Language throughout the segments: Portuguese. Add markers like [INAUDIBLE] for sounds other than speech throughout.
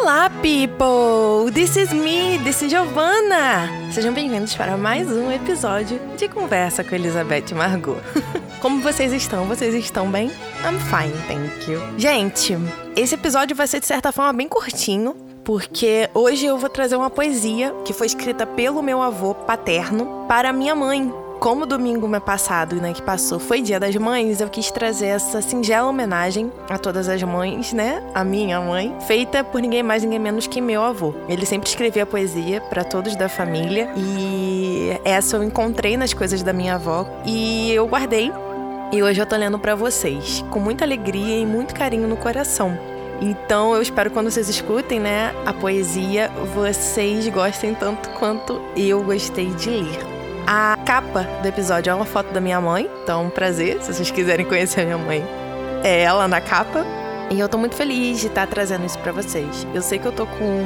Olá, people! This is me, this is Giovanna! Sejam bem-vindos para mais um episódio de Conversa com Elizabeth Margot. [LAUGHS] Como vocês estão? Vocês estão bem? I'm fine, thank you. Gente, esse episódio vai ser de certa forma bem curtinho, porque hoje eu vou trazer uma poesia que foi escrita pelo meu avô paterno para minha mãe, como domingo passado, né, que passou, foi Dia das Mães, eu quis trazer essa singela homenagem a todas as mães, né? A minha mãe, feita por ninguém mais, ninguém menos que meu avô. Ele sempre escrevia poesia para todos da família e essa eu encontrei nas coisas da minha avó e eu guardei. E hoje eu tô lendo para vocês, com muita alegria e muito carinho no coração. Então eu espero que quando vocês escutem, né, a poesia, vocês gostem tanto quanto eu gostei de ler. A capa do episódio é uma foto da minha mãe, então prazer, se vocês quiserem conhecer a minha mãe, é ela na capa. E eu tô muito feliz de estar tá trazendo isso para vocês. Eu sei que eu tô com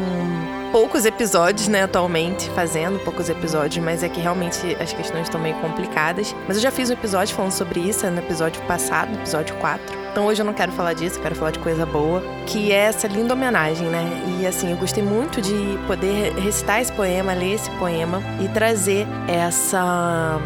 poucos episódios, né, atualmente, fazendo poucos episódios, mas é que realmente as questões estão meio complicadas. Mas eu já fiz um episódio falando sobre isso no episódio passado, episódio 4. Então hoje eu não quero falar disso, eu quero falar de coisa boa, que é essa linda homenagem, né? E assim, eu gostei muito de poder recitar esse poema, ler esse poema e trazer essa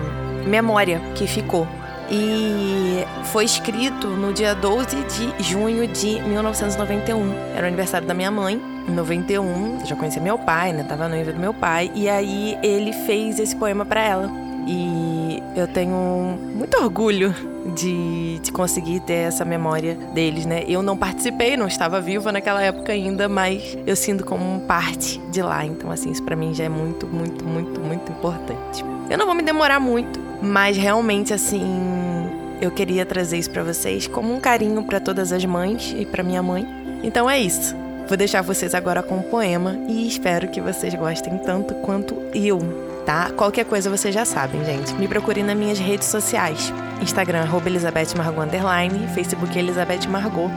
memória que ficou. E foi escrito no dia 12 de junho de 1991. Era o aniversário da minha mãe. Em 91, eu já conhecia meu pai, né? Tava noiva do meu pai. E aí ele fez esse poema para ela. E eu tenho muito orgulho de, de conseguir ter essa memória deles, né? Eu não participei, não estava viva naquela época ainda, mas eu sinto como parte de lá. Então, assim, isso para mim já é muito, muito, muito, muito importante. Eu não vou me demorar muito, mas realmente, assim, eu queria trazer isso para vocês como um carinho para todas as mães e para minha mãe. Então é isso. Vou deixar vocês agora com o poema e espero que vocês gostem tanto quanto eu tá? Qualquer coisa vocês já sabem, gente. Me procure nas minhas redes sociais. Instagram, arroba Elizabeth Margot Underline, Facebook Elizabeth Margot.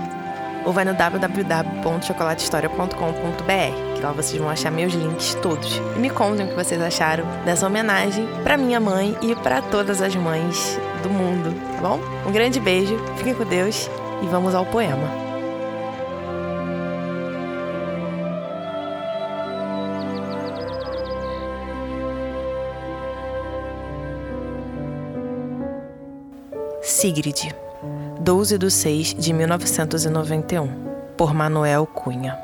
Ou vai no www.chocolatehistoria.com.br, que lá vocês vão achar meus links todos. E me contem o que vocês acharam dessa homenagem para minha mãe e para todas as mães do mundo, tá bom? Um grande beijo, fiquem com Deus e vamos ao poema. Sigrid, 12 de 6 de 1991, por Manuel Cunha.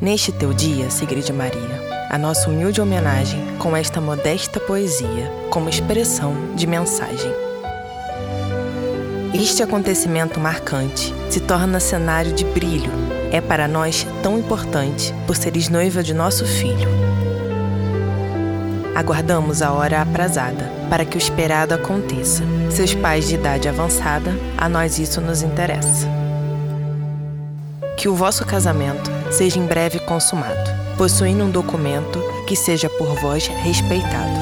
Neste teu dia, Sigrid Maria, a nossa humilde homenagem com esta modesta poesia como expressão de mensagem. Este acontecimento marcante se torna cenário de brilho. É para nós tão importante por seres noiva de nosso filho. Aguardamos a hora aprazada para que o esperado aconteça. Seus pais de idade avançada, a nós isso nos interessa. Que o vosso casamento seja em breve consumado, possuindo um documento que seja por vós respeitado.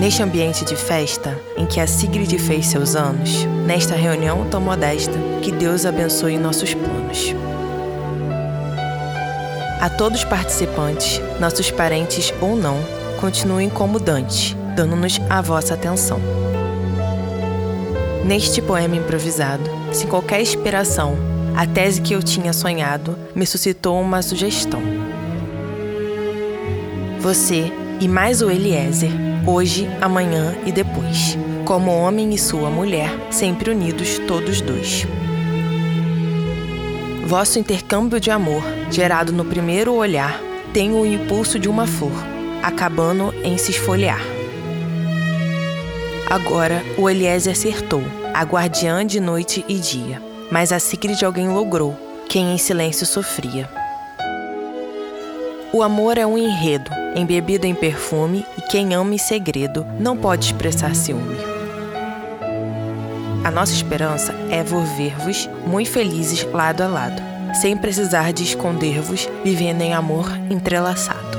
Neste ambiente de festa em que a Sigrid fez seus anos, nesta reunião tão modesta, que Deus abençoe nossos planos. A todos os participantes, nossos parentes ou não, continuem como Dante, dando-nos a vossa atenção. Neste poema improvisado, sem qualquer inspiração, a tese que eu tinha sonhado me suscitou uma sugestão. Você e mais o Eliezer, hoje, amanhã e depois, como homem e sua mulher, sempre unidos todos dois. Vosso intercâmbio de amor, gerado no primeiro olhar, tem o impulso de uma flor, acabando em se esfoliar. Agora o Eliezer acertou, a guardiã de noite e dia, mas a Sigrid alguém logrou, quem em silêncio sofria. O amor é um enredo, embebido em perfume, e quem ama em segredo não pode expressar ciúme. A nossa esperança é ver-vos muito felizes lado a lado, sem precisar de esconder-vos, vivendo em amor entrelaçado.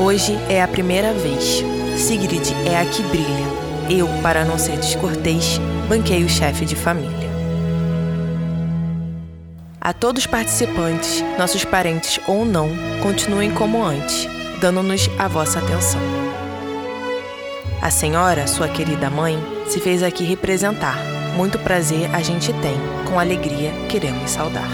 Hoje é a primeira vez. Sigrid é a que brilha. Eu, para não ser descortês, banquei o chefe de família. A todos os participantes, nossos parentes ou não, continuem como antes, dando-nos a vossa atenção. A senhora, sua querida mãe, se fez aqui representar, Muito prazer a gente tem, com alegria queremos saudar.